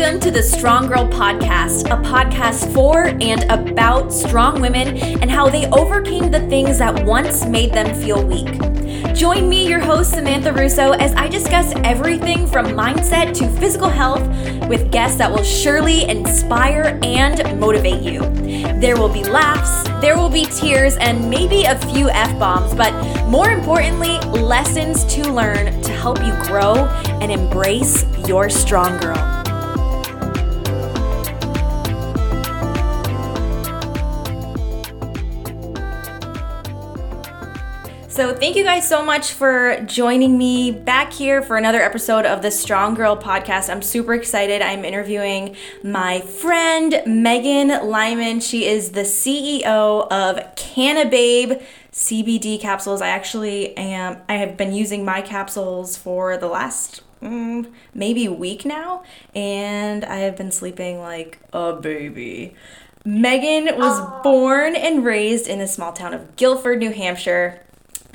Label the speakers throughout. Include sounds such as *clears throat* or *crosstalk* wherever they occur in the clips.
Speaker 1: Welcome to the Strong Girl Podcast, a podcast for and about strong women and how they overcame the things that once made them feel weak. Join me, your host, Samantha Russo, as I discuss everything from mindset to physical health with guests that will surely inspire and motivate you. There will be laughs, there will be tears, and maybe a few F bombs, but more importantly, lessons to learn to help you grow and embrace your strong girl. So, thank you guys so much for joining me back here for another episode of the Strong Girl podcast. I'm super excited. I'm interviewing my friend Megan Lyman. She is the CEO of Cannibabe CBD capsules. I actually am, I have been using my capsules for the last mm, maybe week now, and I have been sleeping like a baby. Megan was Aww. born and raised in the small town of Gilford, New Hampshire.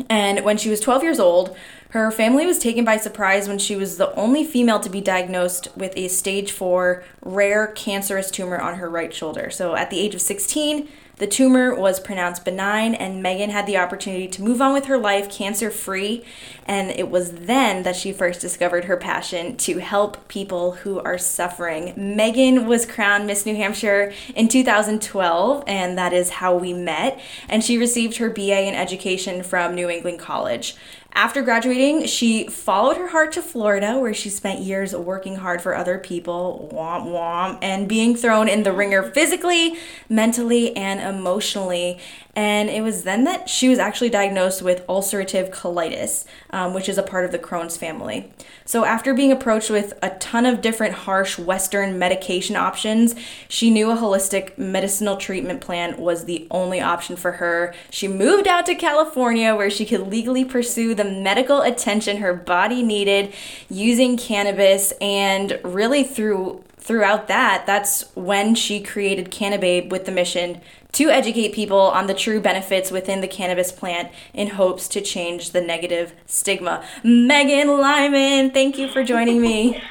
Speaker 1: And when she was 12 years old, her family was taken by surprise when she was the only female to be diagnosed with a stage 4 rare cancerous tumor on her right shoulder. So at the age of 16, the tumor was pronounced benign, and Megan had the opportunity to move on with her life cancer free. And it was then that she first discovered her passion to help people who are suffering. Megan was crowned Miss New Hampshire in 2012, and that is how we met. And she received her BA in education from New England College. After graduating, she followed her heart to Florida, where she spent years working hard for other people, womp womp, and being thrown in the ringer physically, mentally, and emotionally. And it was then that she was actually diagnosed with ulcerative colitis, um, which is a part of the Crohn's family. So, after being approached with a ton of different harsh Western medication options, she knew a holistic medicinal treatment plan was the only option for her. She moved out to California where she could legally pursue the medical attention her body needed using cannabis, and really through throughout that, that's when she created Cannibabe with the mission to educate people on the true benefits within the cannabis plant in hopes to change the negative stigma. Megan Lyman, thank you for joining me.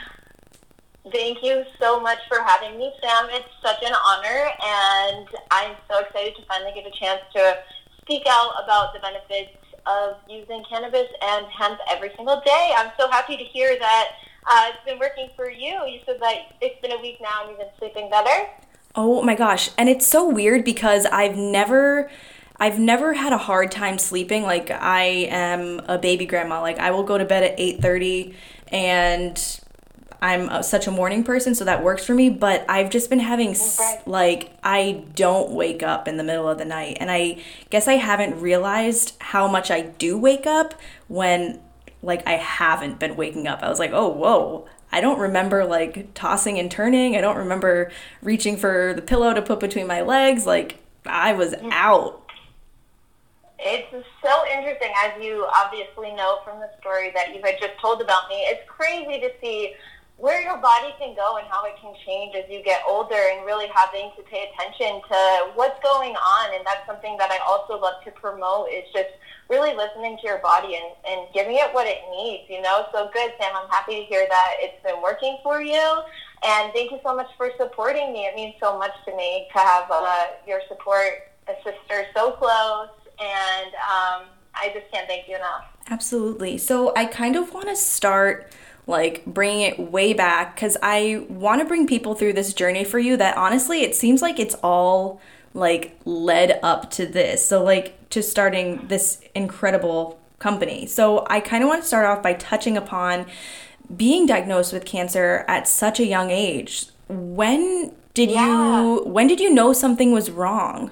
Speaker 2: Thank you so much for having me, Sam. It's such an honor, and I'm so excited to finally get a chance to speak out about the benefits of using cannabis and hemp every single day. I'm so happy to hear that uh, it's been working for you. You said that it's been a week now and you've been sleeping better.
Speaker 1: Oh my gosh. And it's so weird because I've never I've never had a hard time sleeping. Like I am a baby grandma. Like I will go to bed at 8:30 and I'm a, such a morning person, so that works for me. But I've just been having like I don't wake up in the middle of the night, and I guess I haven't realized how much I do wake up when like I haven't been waking up. I was like, oh whoa, I don't remember like tossing and turning. I don't remember reaching for the pillow to put between my legs. Like I was mm. out.
Speaker 2: It's so interesting, as you obviously know from the story that you had just told about me. It's crazy to see where your body can go and how it can change as you get older and really having to pay attention to what's going on. And that's something that I also love to promote is just really listening to your body and, and giving it what it needs, you know? So good, Sam. I'm happy to hear that it's been working for you. And thank you so much for supporting me. It means so much to me to have uh, your support, a sister so close. And um, I just can't thank you enough.
Speaker 1: Absolutely. So I kind of want to start like bringing it way back because I want to bring people through this journey for you that honestly it seems like it's all like led up to this. So like to starting this incredible company. So I kind of want to start off by touching upon being diagnosed with cancer at such a young age. When did yeah. you when did you know something was wrong?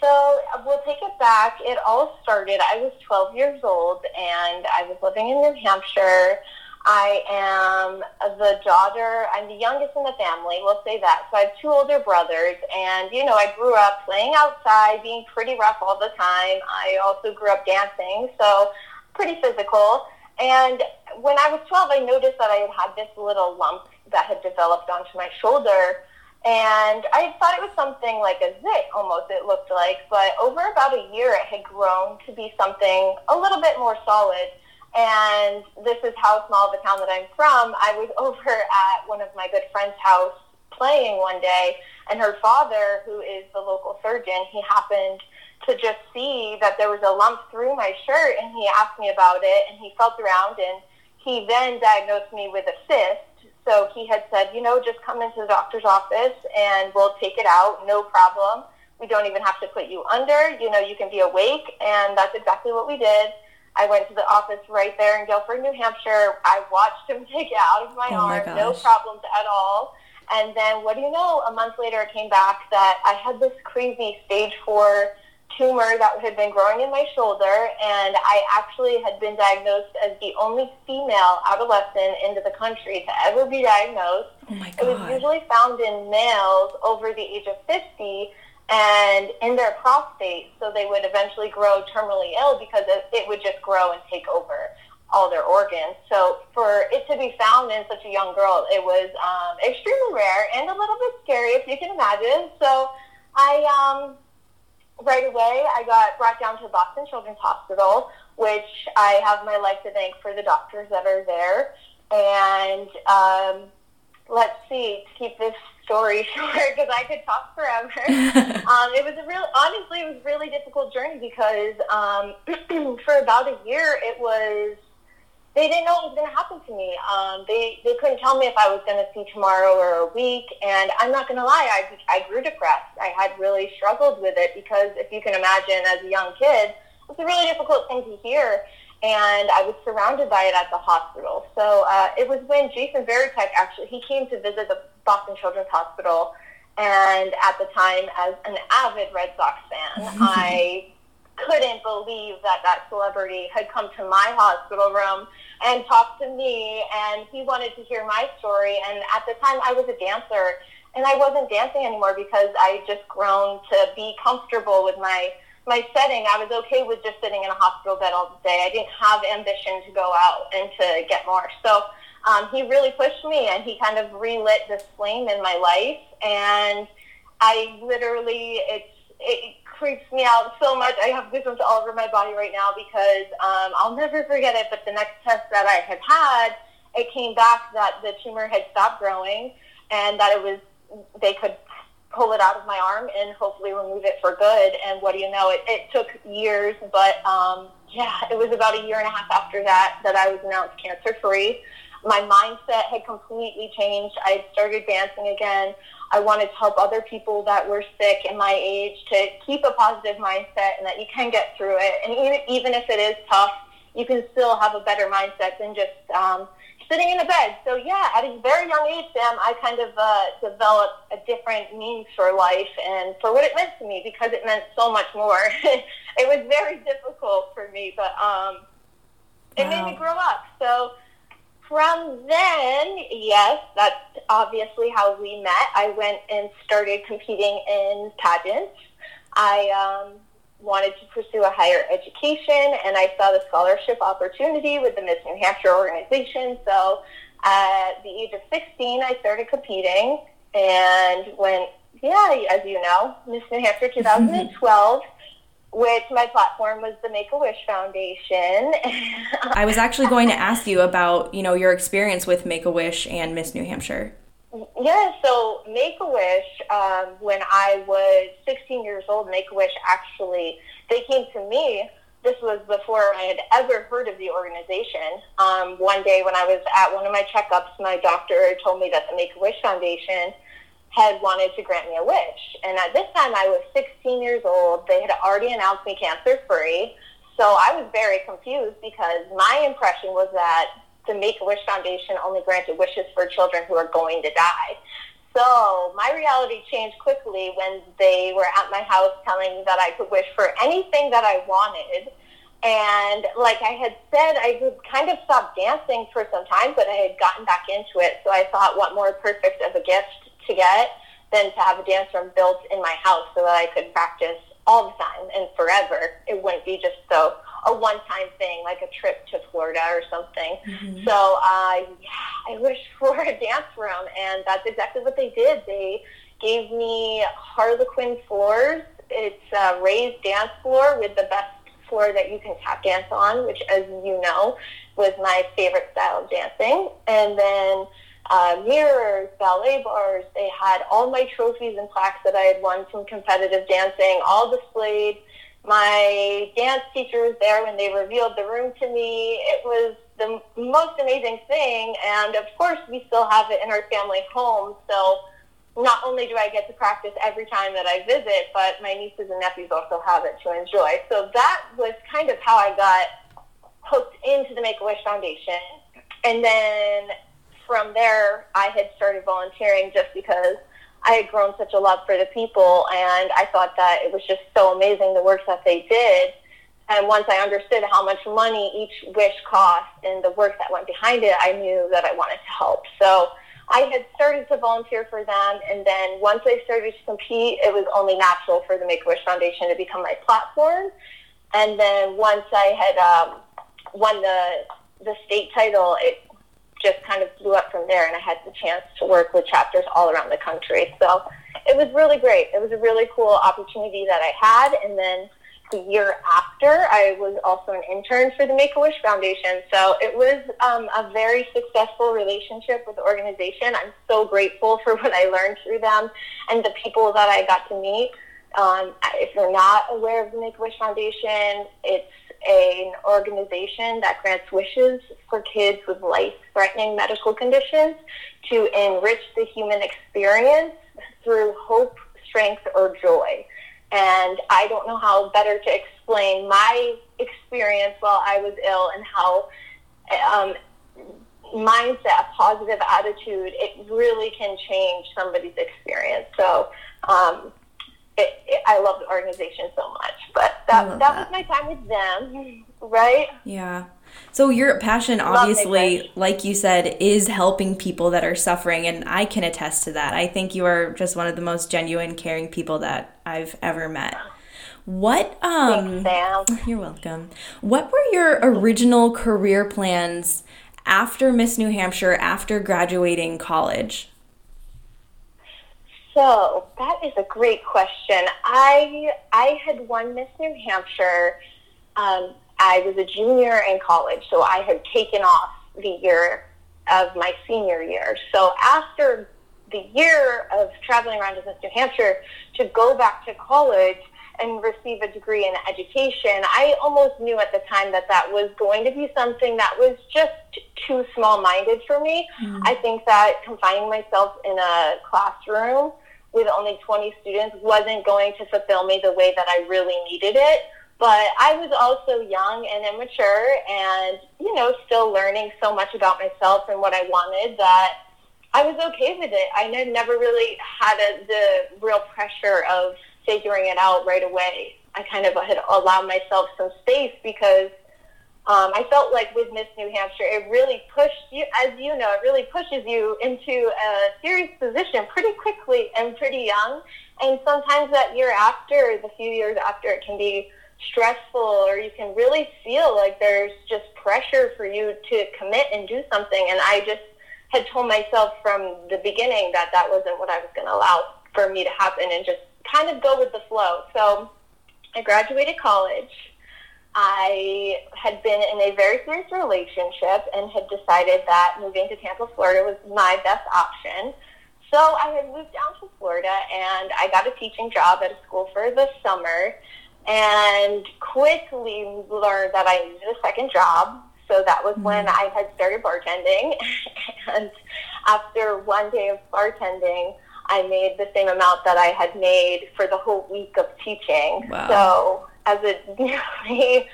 Speaker 2: So we'll take it back. It all started, I was 12 years old and I was living in New Hampshire. I am the daughter, I'm the youngest in the family, we'll say that. So I have two older brothers and, you know, I grew up playing outside, being pretty rough all the time. I also grew up dancing, so pretty physical. And when I was 12, I noticed that I had had this little lump that had developed onto my shoulder and I thought it was something like a zit almost, it looked like. But over about a year, it had grown to be something a little bit more solid. And this is how small a town that I'm from. I was *laughs* over at one of my good friend's house playing one day, and her father, who is the local surgeon, he happened to just see that there was a lump through my shirt, and he asked me about it, and he felt around, and he then diagnosed me with a cyst. So he had said, you know, just come into the doctor's office and we'll take it out, no problem. We don't even have to put you under. You know, you can be awake. And that's exactly what we did. I went to the office right there in Gilford, New Hampshire. I watched him *laughs* take it out of my oh arm, my no problems at all. And then, what do you know? A month later, it came back that I had this crazy stage four tumor that had been growing in my shoulder, and I actually had been diagnosed as the only female adolescent into the country to ever be diagnosed.
Speaker 1: Oh my
Speaker 2: God. It was usually found in males over the age of 50 and in their prostate, so they would eventually grow terminally ill because it, it would just grow and take over all their organs. So for it to be found in such a young girl, it was um, extremely rare and a little bit scary, if you can imagine. So I um, right away, I got brought down to Boston Children's Hospital, which I have my life to thank for the doctors that are there. And um, let's see, to keep this story *laughs* short, because I could talk forever. *laughs* um, it was a real, honestly, it was a really difficult journey because um, *clears throat* for about a year, it was they didn't know what was going to happen to me. Um, they they couldn't tell me if I was going to see tomorrow or a week. And I'm not going to lie, I I grew depressed. I had really struggled with it because if you can imagine, as a young kid, it's a really difficult thing to hear. And I was surrounded by it at the hospital. So uh, it was when Jason Varitek actually he came to visit the Boston Children's Hospital, and at the time, as an avid Red Sox fan, *laughs* I couldn't believe that that celebrity had come to my hospital room and talked to me and he wanted to hear my story and at the time I was a dancer and I wasn't dancing anymore because I just grown to be comfortable with my my setting. I was okay with just sitting in a hospital bed all day. I didn't have ambition to go out and to get more. So um, he really pushed me and he kind of relit this flame in my life and I literally it's it creeps me out so much. I have goosebumps all over my body right now because um, I'll never forget it. But the next test that I had had, it came back that the tumor had stopped growing and that it was they could pull it out of my arm and hopefully remove it for good. And what do you know? It, it took years, but um, yeah, it was about a year and a half after that that I was announced cancer free. My mindset had completely changed. I started dancing again. I wanted to help other people that were sick in my age to keep a positive mindset and that you can get through it. And even, even if it is tough, you can still have a better mindset than just um, sitting in a bed. So yeah, at a very young age, Sam, I kind of uh, developed a different meaning for life and for what it meant to me because it meant so much more. *laughs* it was very difficult for me, but um, it wow. made me grow up. So from then, yes, that's obviously how we met. I went and started competing in pageants. I um, wanted to pursue a higher education, and I saw the scholarship opportunity with the Miss New Hampshire organization. So at the age of 16, I started competing and went, yeah, as you know, Miss New Hampshire 2012 which my platform was the Make a Wish Foundation.
Speaker 1: I was actually going to ask you about, you know, your experience with Make a Wish and Miss New Hampshire.
Speaker 2: Yeah, so Make a Wish, um, when I was 16 years old, Make a Wish actually, they came to me. This was before I had ever heard of the organization. Um, one day when I was at one of my checkups, my doctor told me that the Make a Wish Foundation had wanted to grant me a wish. And at this time, I was 16 years old. They had already announced me cancer free. So I was very confused because my impression was that the Make a Wish Foundation only granted wishes for children who are going to die. So my reality changed quickly when they were at my house telling me that I could wish for anything that I wanted. And like I had said, I had kind of stopped dancing for some time, but I had gotten back into it. So I thought, what more perfect of a gift to get than to have a dance room built in my house so that I could practice all the time and forever. It wouldn't be just so a one-time thing like a trip to Florida or something. Mm-hmm. So uh, yeah, I wished *laughs* for a dance room, and that's exactly what they did. They gave me Harlequin floors. It's a raised dance floor with the best floor that you can tap dance on, which, as you know, was my favorite style of dancing. And then uh, mirrors, ballet bars. They had all my trophies and plaques that I had won from competitive dancing, all displayed. My dance teacher was there when they revealed the room to me. It was the most amazing thing. And of course, we still have it in our family home. So not only do I get to practice every time that I visit, but my nieces and nephews also have it to enjoy. So that was kind of how I got hooked into the Make-A-Wish Foundation. And then from there, I had started volunteering just because I had grown such a love for the people, and I thought that it was just so amazing the work that they did. And once I understood how much money each wish cost and the work that went behind it, I knew that I wanted to help. So I had started to volunteer for them, and then once I started to compete, it was only natural for the Make-A-Wish Foundation to become my platform. And then once I had um, won the the state title, it just kind of blew up from there, and I had the chance to work with chapters all around the country. So it was really great. It was a really cool opportunity that I had, and then the year after, I was also an intern for the Make-A-Wish Foundation. So it was um, a very successful relationship with the organization. I'm so grateful for what I learned through them and the people that I got to meet. Um, if you're not aware of the Make-A-Wish Foundation, it's an organization that grants wishes for kids with life-threatening medical conditions to enrich the human experience through hope, strength, or joy. And I don't know how better to explain my experience while I was ill and how um, mindset, a positive attitude, it really can change somebody's experience. So um, it, it, I love the organization so much. But that, that, that was my time with them, right?
Speaker 1: Yeah. So your passion obviously like you said is helping people that are suffering and I can attest to that. I think you are just one of the most genuine caring people that I've ever met. What um
Speaker 2: Thanks, *laughs*
Speaker 1: You're welcome. What were your original career plans after Miss New Hampshire after graduating college?
Speaker 2: So that is a great question. I I had won Miss New Hampshire um, I was a junior in college, so I had taken off the year of my senior year. So after the year of traveling around to Miss New Hampshire to go back to college and receive a degree in education, I almost knew at the time that that was going to be something that was just too small-minded for me. Mm-hmm. I think that confining myself in a classroom with only 20 students wasn't going to fulfill me the way that I really needed it. But I was also young and immature and, you know, still learning so much about myself and what I wanted that I was okay with it. I never really had a, the real pressure of figuring it out right away. I kind of had allowed myself some space because um, I felt like with Miss New Hampshire, it really pushed you, as you know, it really pushes you into a serious position pretty quickly and pretty young. And sometimes that year after, the few years after, it can be stressful or you can really feel like there's just pressure for you to commit and do something. And I just had told myself from the beginning that that wasn't what I was going to allow for me to happen and just kind of go with the flow. So I graduated college. I had been in a very serious relationship and had decided that moving to Tampa, Florida was my best option. So I had moved down to Florida and I got a teaching job at a school for the summer and quickly learned that I needed a second job. So that was when mm-hmm. I had started bartending. *laughs* and after one day of bartending, I made the same amount that I had made for the whole week of teaching. Wow. So as a *laughs* newly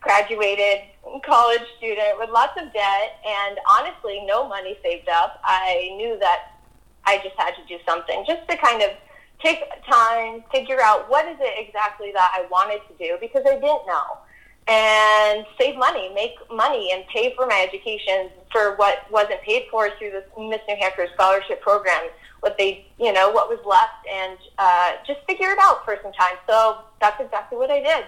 Speaker 2: graduated college student with lots of debt and honestly no money saved up, I knew that I just had to do something just to kind of take time, figure out what is it exactly that I wanted to do because I didn't know. And save money, make money, and pay for my education for what wasn't paid for through the Miss New Hampshire scholarship program. What they, you know, what was left, and uh, just figure it out for some time. So that's exactly what I did.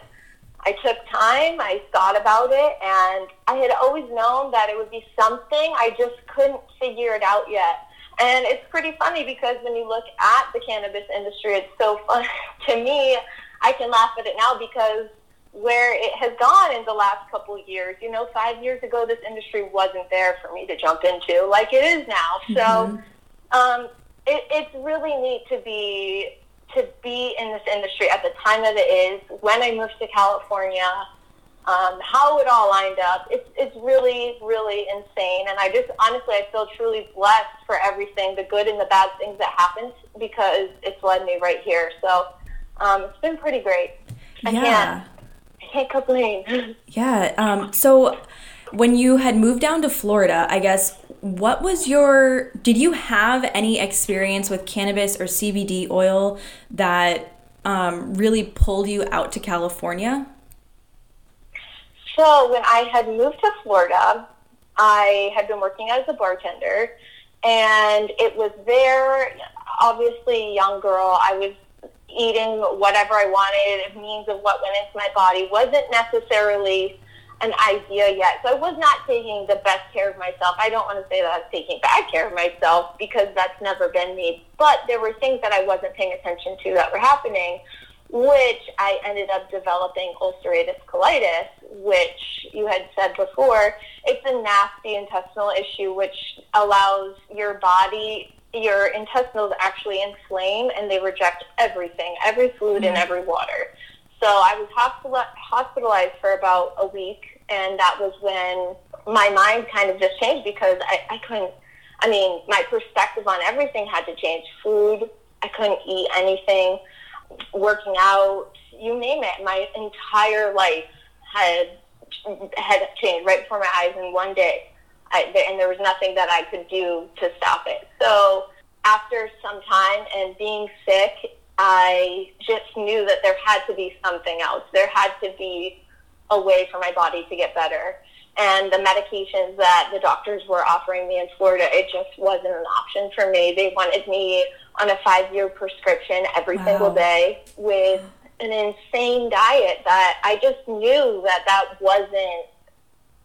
Speaker 2: I took time, I thought about it, and I had always known that it would be something. I just couldn't figure it out yet. And it's pretty funny because when you look at the cannabis industry, it's so *laughs* fun. to me, I can laugh at it now because where it has gone in the last couple of years. You know, five years ago, this industry wasn't there for me to jump into like it is now. So mm-hmm. um, it, it's really neat to be to be in this industry at the time that it is. When I moved to California, um, how it all lined up, it's it's really really insane. And I just honestly, I feel truly blessed for everything, the good and the bad things that happened, because it's led me right here. So um, it's been pretty great. I yeah. can't can't complain. *laughs*
Speaker 1: Yeah. Um, so when you had moved down to Florida, I guess what was your did you have any experience with cannabis or CBD oil that um, really pulled you out to California?
Speaker 2: So when I had moved to Florida, I had been working as a bartender, and it was there. Obviously, a young girl, I was eating whatever I wanted, means of what went into my body. wasn't necessarily an idea yet. So I was not taking the best care of myself. I don't want to say that I was taking bad care of myself because that's never been me. But there were things that I wasn't paying attention to that were happening, which I ended up developing ulcerative colitis, which you had said before. It's a nasty intestinal issue which allows your body your intestines actually inflame and they reject everything, every food mm-hmm. and every water. So I was hospitalized for about a week, and that was when my mind kind of just changed because I, I couldn't. I mean, my perspective on everything had to change. Food, I couldn't eat anything. Working out, you name it. My entire life had had changed right before my eyes in one day. I, and there was nothing that I could do to stop it. So after some time and being sick I just knew that there had to be something else. There had to be a way for my body to get better. And the medications that the doctors were offering me in Florida, it just wasn't an option for me. They wanted me on a five year prescription every wow. single day with an insane diet that I just knew that that wasn't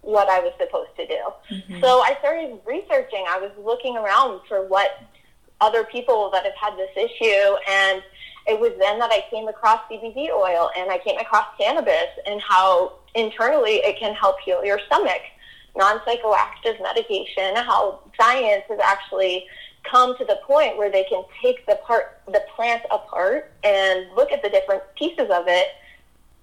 Speaker 2: what I was supposed to do. Mm-hmm. So I started researching. I was looking around for what other people that have had this issue and it was then that I came across CBD oil and I came across cannabis and how internally it can help heal your stomach. Non psychoactive medication, how science has actually come to the point where they can take the part the plant apart and look at the different pieces of it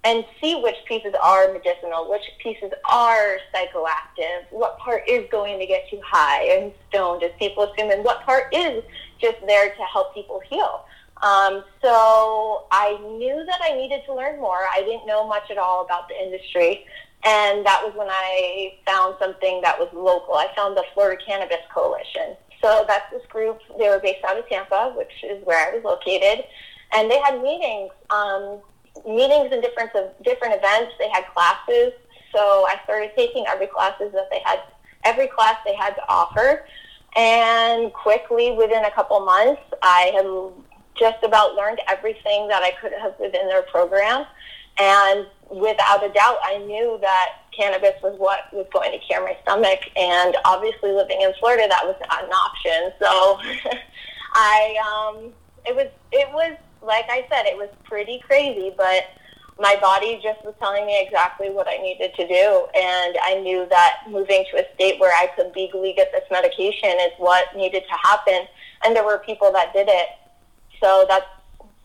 Speaker 2: and see which pieces are medicinal, which pieces are psychoactive, what part is going to get you high and stoned, as people assume, and what part is just there to help people heal. Um, so I knew that I needed to learn more. I didn't know much at all about the industry. And that was when I found something that was local. I found the Florida Cannabis Coalition. So that's this group. They were based out of Tampa, which is where I was located. And they had meetings, um, meetings and different, different events. They had classes. So I started taking every classes that they had, every class they had to offer. And quickly, within a couple months, I had just about learned everything that I could have within their program. And without a doubt, I knew that cannabis was what was going to cure my stomach. And obviously, living in Florida, that was not an option. So *laughs* I, um, it was, it was, like I said, it was pretty crazy, but my body just was telling me exactly what I needed to do. And I knew that moving to a state where I could legally get this medication is what needed to happen. And there were people that did it so that's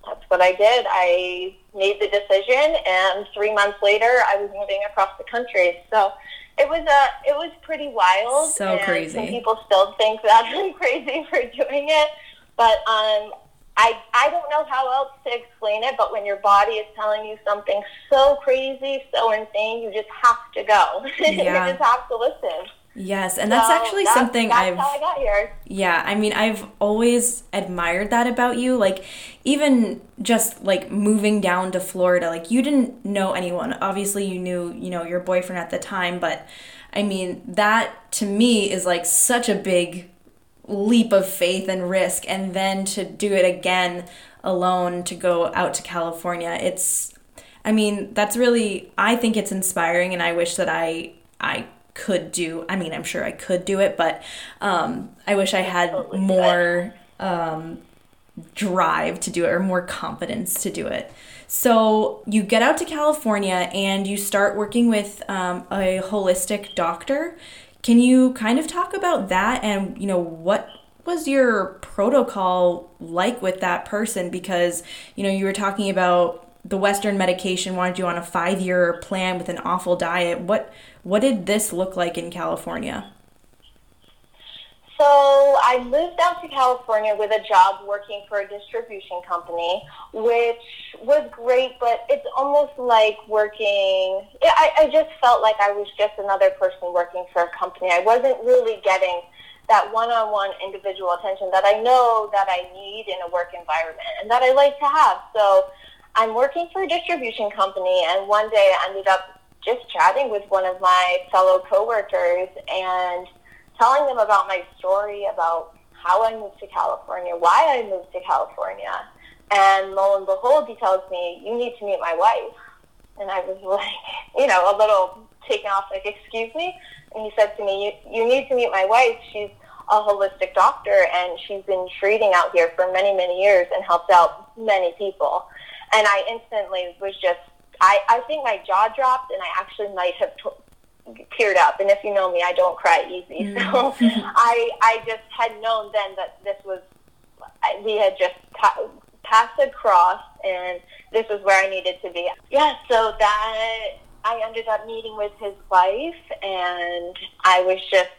Speaker 2: that's what I did. I made the decision, and three months later, I was moving across the country. So it was a uh, it was pretty wild.
Speaker 1: So crazy.
Speaker 2: Some people still think that *laughs* I'm crazy for doing it, but um, I I don't know how else to explain it. But when your body is telling you something so crazy, so insane, you just have to go. *laughs* Yeah. you just have to listen.
Speaker 1: Yes, and that's so actually
Speaker 2: that's,
Speaker 1: something
Speaker 2: that's
Speaker 1: I've.
Speaker 2: How I got here.
Speaker 1: Yeah, I mean, I've always admired that about you. Like, even just like moving down to Florida, like you didn't know anyone. Obviously, you knew, you know, your boyfriend at the time, but I mean, that to me is like such a big leap of faith and risk, and then to do it again alone to go out to California. It's, I mean, that's really. I think it's inspiring, and I wish that I I could do. I mean, I'm sure I could do it, but um, I wish I had totally more um, drive to do it or more confidence to do it. So you get out to California and you start working with um, a holistic doctor. Can you kind of talk about that and you know what was your protocol like with that person? Because you know you were talking about the Western medication wanted you on a five year plan with an awful diet. What what did this look like in California?
Speaker 2: So I moved out to California with a job working for a distribution company, which was great, but it's almost like working. I, I just felt like I was just another person working for a company. I wasn't really getting that one-on-one individual attention that I know that I need in a work environment and that I like to have. So I'm working for a distribution company, and one day I ended up just chatting with one of my fellow coworkers and telling them about my story, about how I moved to California, why I moved to California. And lo and behold, he tells me, you need to meet my wife. And I was *laughs* like, you know, a little taken off, like, excuse me? And he said to me, you, you need to meet my wife. She's a holistic doctor and she's been treating out here for many, many years and helped out many people. And I instantly was just, I, I think my jaw dropped and I actually might have t- teared up. And if you know me, I don't cry easy. *laughs* Mm. So I, I just had known then that this was, we had just ta- passed across and this was where I needed to be. Yeah, so that I ended up meeting with his wife and I was just,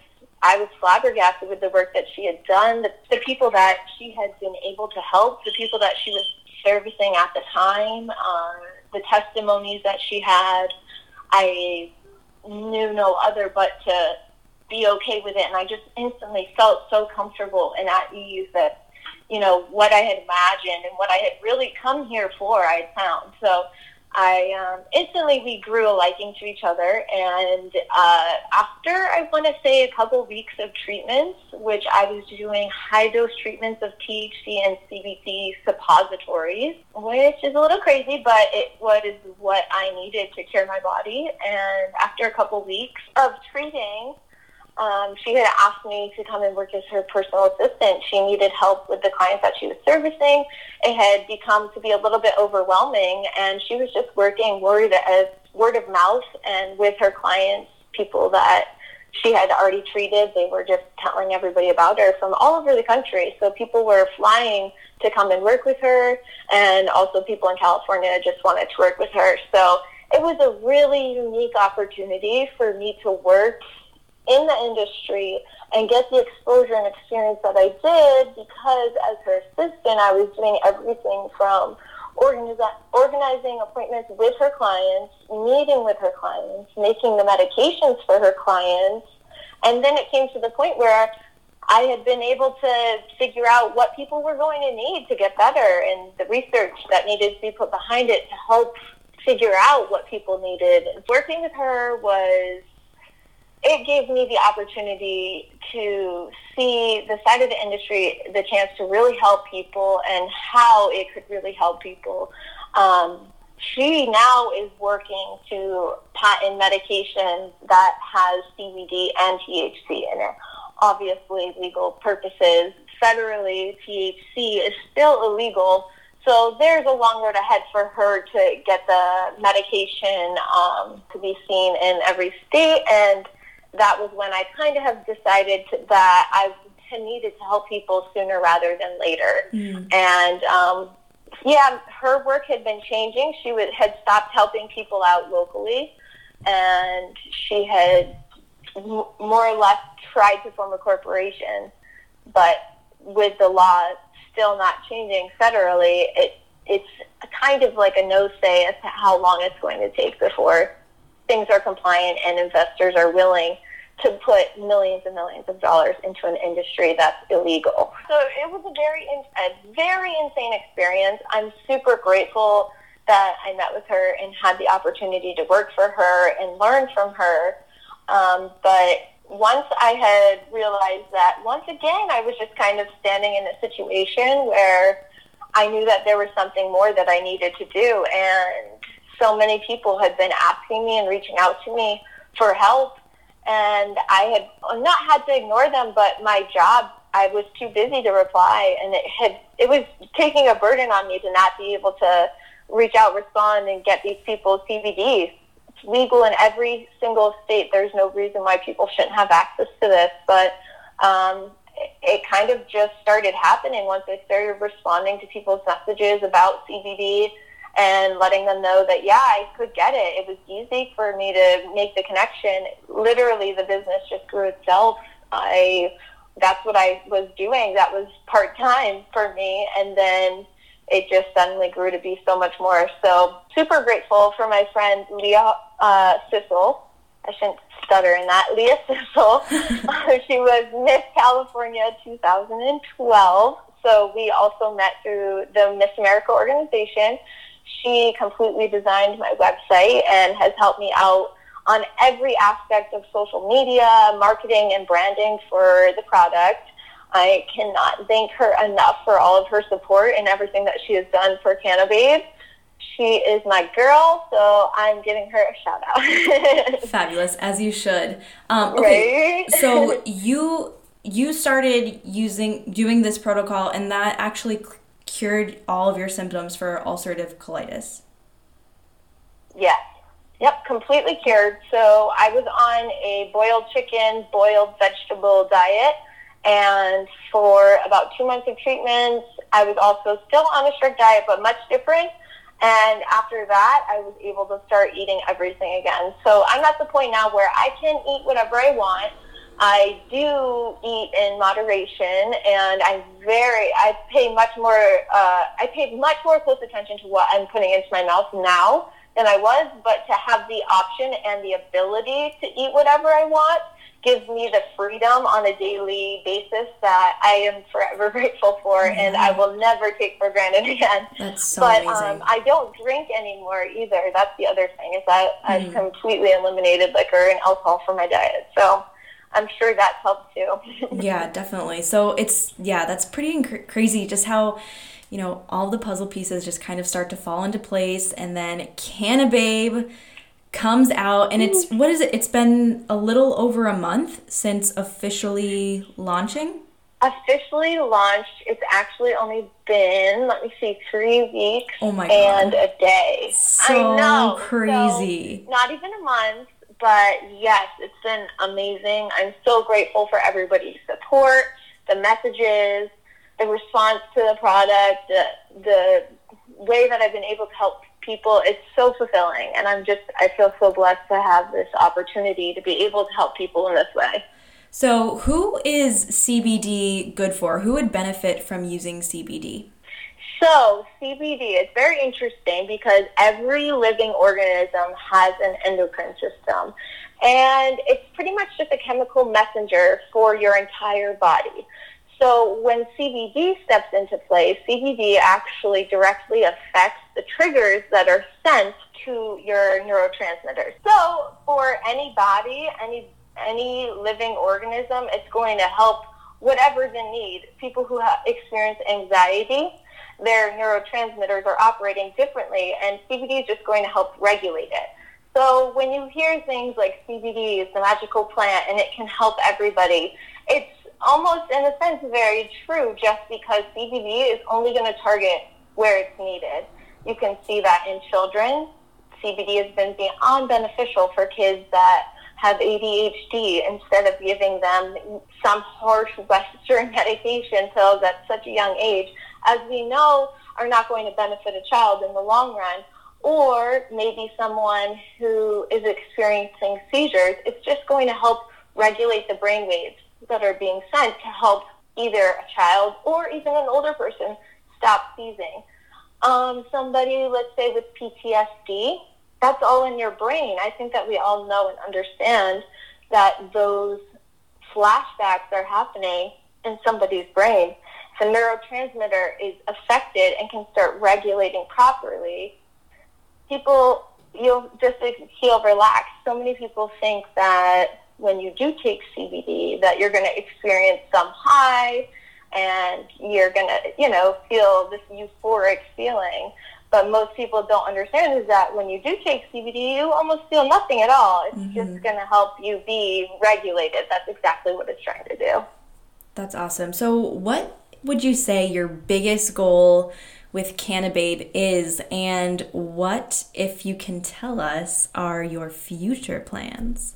Speaker 2: I was flabbergasted with the work that she had done, the, the people that she had been able to help, the people that she was servicing at the time, um, the testimonies that she had. I knew no other but to be okay with it. And I just instantly felt so comfortable and at ease that, you know, what I had imagined and what I had really come here for, I found. So I um, instantly we grew a liking to each other, and uh, after I want to say a couple weeks of treatments, which I was doing high dose treatments of THC and CBD suppositories, which is a little crazy, but it was what I needed to cure my body. And after a couple weeks of treating, um, she had asked me to come and work as her personal assistant. She needed help with the clients that she was servicing. It had become to be a little bit overwhelming, and she was just working word as word of mouth and with her clients, people that she had already treated. They were just telling everybody about her from all over the country. So people were flying to come and work with her, and also people in California just wanted to work with her. So it was a really unique opportunity for me to work in the industry and get the exposure and experience that I did because as her assistant, I was doing everything from organizing appointments with her clients, meeting with her clients, making the medications for her clients. And then it came to the point where I had been able to figure out what people were going to need to get better and the research that needed to be put behind it to help figure out what people needed. Working with her was it gave me the opportunity to see the side of the industry, the chance to really help people and how it could really help people. Um, she now is working to patent medication that has CBD and THC in it. Obviously, legal purposes. Federally, THC is still illegal. So there's a long road ahead for her to get the medication um, to be seen in every state and that was when I kind of have decided that I needed to help people sooner rather than later. Mm. And um, yeah, her work had been changing. She would, had stopped helping people out locally, and she had m- more or less tried to form a corporation. But with the law still not changing federally, it, it's kind of like a no say as to how long it's going to take before things are compliant and investors are willing to put millions and millions of dollars into an industry that's illegal. So it was a very, a very insane experience. I'm super grateful that I met with her and had the opportunity to work for her and learn from her. Um, but once I had realized that, once again, I was just kind of standing in a situation where I knew that there was something more that I needed to do. And so many people had been asking me and reaching out to me for help and I had not had to ignore them, but my job, I was too busy to reply, and it had it was taking a burden on me to not be able to reach out, respond, and get these people CBD. It's legal in every single state. There's no reason why people shouldn't have access to this. But um, it, kind of just started happening once I started responding to people's messages about CBD and letting them know that yeah, I could get it. It was easy for me to make the connection. Literally, the business just grew itself. I that's what I was doing. That was part time for me, and then it just suddenly grew to be so much more. So super grateful for my friend Leah uh, Cecil. I shouldn't stutter in that. Leah *laughs* Cecil. *laughs* she was Miss California 2012. So we also met through the Miss America organization she completely designed my website and has helped me out on every aspect of social media, marketing, and branding for the product. I cannot thank her enough for all of her support and everything that she has done for Cannibabe. She is my girl, so I'm giving her a shout out. *laughs*
Speaker 1: Fabulous, as you should. Um, okay, right? so *laughs* you you started using doing this protocol, and that actually cured all of your symptoms for ulcerative colitis?
Speaker 2: Yes. Yep, completely cured. So I was on a boiled chicken, boiled vegetable diet. And for about two months of treatment, I was also still on a strict diet, but much different. And after that, I was able to start eating everything again. So I'm at the point now where I can eat whatever I want. I do eat in moderation, and I'm very. I pay much more. Uh, I pay much more close attention to what I'm putting into my mouth now than I was. But to have the option and the ability to eat whatever I want gives me the freedom on a daily basis that I am forever *laughs* grateful for, mm-hmm. and I will never take for granted *laughs* again.
Speaker 1: That's so
Speaker 2: but,
Speaker 1: amazing. Um,
Speaker 2: I don't drink anymore either. That's the other thing is that mm-hmm. I've completely eliminated liquor and alcohol from my diet. So I'm sure that's helped too. *laughs*
Speaker 1: yeah, definitely. So it's yeah, that's pretty inc- crazy just how you know all the puzzle pieces just kind of start to fall into place and then Cannibabe comes out and it's what is it? It's been a little over a month since officially launching.
Speaker 2: Officially launched, it's actually only been let me see, three weeks.
Speaker 1: Oh my
Speaker 2: god! and a day.
Speaker 1: So
Speaker 2: I know,
Speaker 1: crazy.
Speaker 2: So not even a month but yes, it's been amazing. I'm so grateful for everybody's support, the messages, the response to the product, the, the way that I've been able to help people. It's so fulfilling. And I'm just, I feel so blessed to have this opportunity to be able to help people in this way.
Speaker 1: So, who is CBD good for? Who would benefit from using CBD?
Speaker 2: So, CBD is very interesting because every living organism has an endocrine system. And it's pretty much just a chemical messenger for your entire body. So when CBD steps into play, CBD actually directly affects the triggers that are sent to your neurotransmitters. So for any body, any any living organism, it's going to help whatever's in need. People who have experienced anxiety, their neurotransmitters are operating differently, and CBD is just going to help regulate it. So when you hear things like CBD is the magical plant and it can help everybody, it's almost in a sense very true just because CBD is only going to target where it's needed. You can see that in children. CBD has been beyond beneficial for kids that have ADHD instead of giving them some harsh Western *laughs* medication pills at such a young age as we know, are not going to benefit a child in the long run. Or maybe someone who is experiencing seizures, it's just going to help regulate the brain waves that are being sent to help either a child or even an older person stop seizing. Um, somebody, let's say, with PTSD, that's all in your brain. I think that we all know and understand that those flashbacks are happening in somebody's brain the neurotransmitter is affected and can start regulating properly, people, you'll just feel relaxed. So many people think that when you do take CBD, that you're going to experience some high and you're going to, you know, feel this euphoric feeling. But most people don't understand is that when you do take CBD, you almost feel nothing at all. It's mm-hmm. just going to help you be regulated. That's exactly what it's trying to do.
Speaker 1: That's awesome. So, what would you say your biggest goal with Cannibabe is, and what, if you can tell us, are your future plans?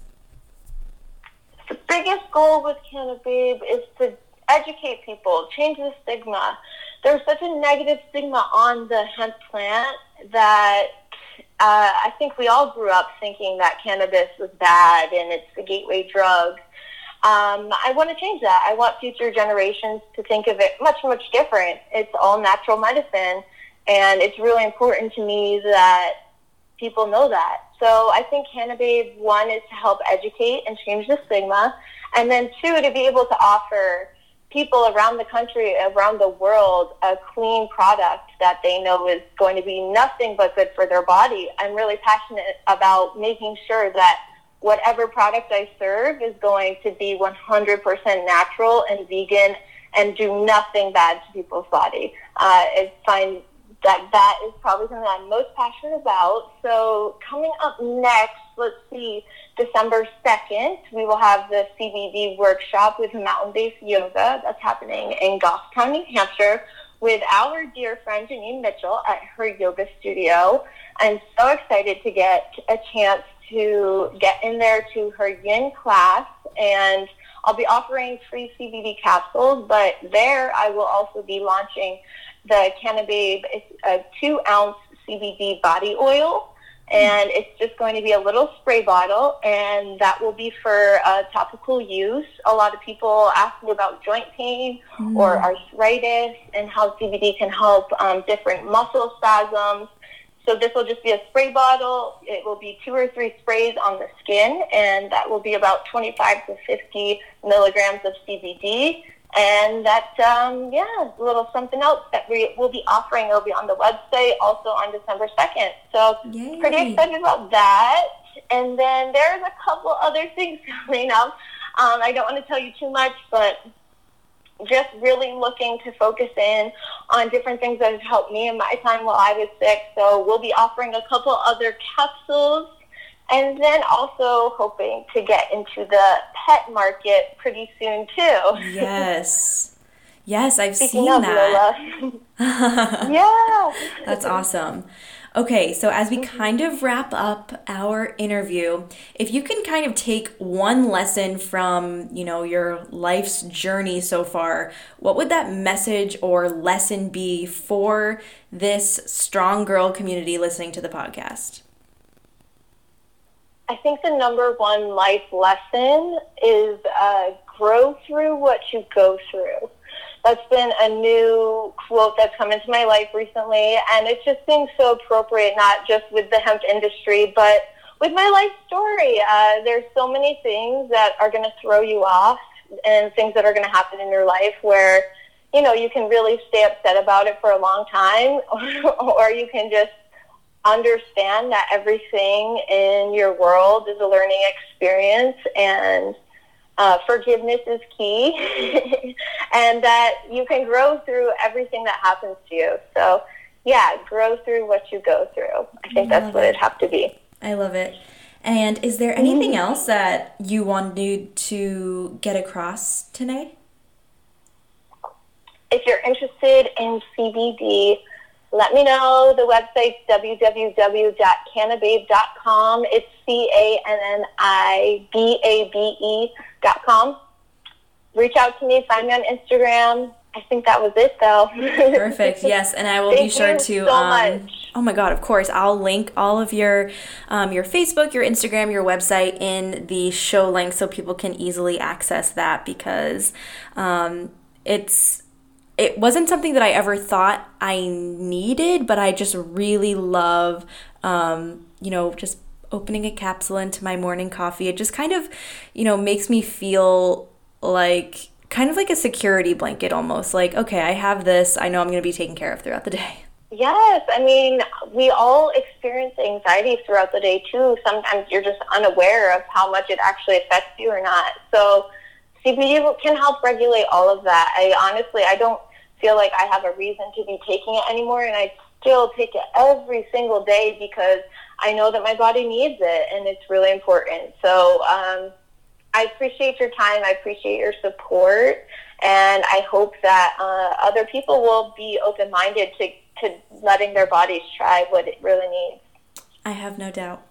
Speaker 2: The biggest goal with Cannibabe is to educate people, change the stigma. There's such a negative stigma on the hemp plant that uh, I think we all grew up thinking that cannabis was bad and it's the gateway drug. Um, I want to change that. I want future generations to think of it much, much different. It's all natural medicine, and it's really important to me that people know that. So I think Cannibabe, one, is to help educate and change the stigma, and then two, to be able to offer people around the country, around the world, a clean product that they know is going to be nothing but good for their body. I'm really passionate about making sure that whatever product I serve is going to be 100% natural and vegan and do nothing bad to people's body. Uh, I find that that is probably something I'm most passionate about. So coming up next, let's see, December 2nd, we will have the CBD workshop with mountain-based yoga that's happening in Goffstown, New Hampshire with our dear friend Janine Mitchell at her yoga studio. I'm so excited to get a chance to get in there to her yin class and I'll be offering free CBD capsules, but there I will also be launching the Cannibabe. It's a two ounce CBD body oil, and it's just going to be a little spray bottle, and that will be for uh, topical use. A lot of people ask me about joint pain mm. or arthritis and how CBD can help um, different muscle spasms. So this will just be a spray bottle. It will be two or three sprays on the skin, and that will be about 25 to 50 milligrams of CBD. And that, um, yeah, a little something else that we will be offering. It'll be on the website also on December 2nd. So Yay. pretty excited about that. And then there's a couple other things *laughs* coming up. Um, I don't want to tell you too much, but just really looking to focus in on different things that have helped me in my time while I was sick. So we'll be offering a couple other capsules and then also hoping to get into the pet market pretty soon too.
Speaker 1: Yes. Yes, I've Speaking seen that. *laughs* *laughs* yeah. That's awesome. Okay, so as we mm-hmm. kind of wrap up our interview, if you can kind of take one lesson from, you know, your life's journey so far, what would that message or lesson be for this strong girl community listening to the podcast?
Speaker 2: I think the number one life lesson is uh, grow through what you go through that's been a new quote that's come into my life recently, and it just seems so appropriate, not just with the hemp industry, but with my life story. Uh, there's so many things that are going to throw you off, and things that are going to happen in your life where you know you can really stay upset about it for a long time, or, *laughs* or you can just understand that everything in your world is a learning experience and uh, forgiveness is key, *laughs* and that you can grow through everything that happens to you. So, yeah, grow through what you go through. I think I that's what it. it'd have to be.
Speaker 1: I love it. And is there anything mm-hmm. else that you wanted to get across today?
Speaker 2: If you're interested in CBD, let me know. The website's www.cannibabe.com. It's C A N N I B A B E com. Reach out to me, find me on Instagram. I think that was it though. *laughs*
Speaker 1: Perfect. Yes, and I will be sure to so um, Oh my god, of course. I'll link all of your um, your Facebook, your Instagram, your website in the show link so people can easily access that because um, it's it wasn't something that I ever thought I needed, but I just really love um, you know, just opening a capsule into my morning coffee, it just kind of, you know, makes me feel like kind of like a security blanket almost. Like, okay, I have this. I know I'm going to be taken care of throughout the day. *laughs*
Speaker 2: Yes, I mean, we all experience anxiety throughout the day too. Sometimes you're just unaware of how much it actually affects you or not. So CBD can help regulate all of that. I honestly, I don't feel like I have a reason to be taking it anymore, and I still take it every single day because I know that my body needs it and it's really important. So um, I appreciate your time. I appreciate your support. And I hope that uh, other people will be open minded to to letting their bodies try what it really needs.
Speaker 1: I have no doubt.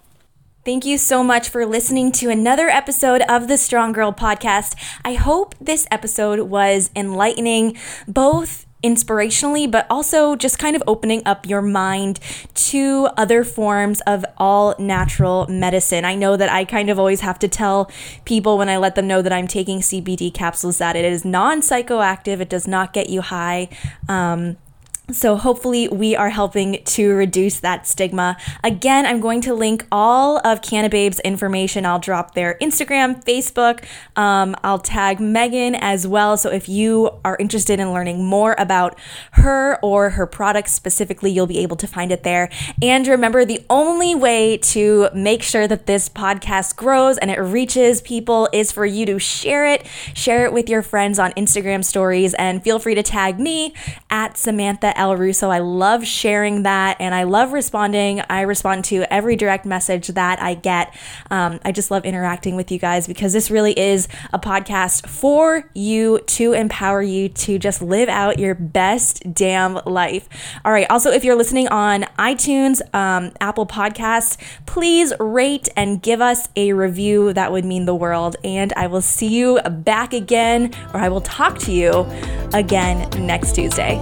Speaker 1: Thank you so much for listening to another episode of the Strong Girl podcast. I hope this episode was enlightening, both inspirationally, but also just kind of opening up your mind to other forms of all natural medicine. I know that I kind of always have to tell people when I let them know that I'm taking CBD capsules that it is non psychoactive, it does not get you high. Um, so, hopefully, we are helping to reduce that stigma. Again, I'm going to link all of Cannibabe's information. I'll drop their Instagram, Facebook. Um, I'll tag Megan as well. So, if you are interested in learning more about her or her products specifically, you'll be able to find it there. And remember, the only way to make sure that this podcast grows and it reaches people is for you to share it. Share it with your friends on Instagram stories and feel free to tag me at Samantha L. Russo. I love sharing that and I love responding. I respond to every direct message that I get. Um, I just love interacting with you guys because this really is a podcast for you to empower you to just live out your best damn life. All right. Also, if you're listening on iTunes, um, Apple Podcasts, please rate and give us a review. That would mean the world. And I will see you back again, or I will talk to you again next Tuesday.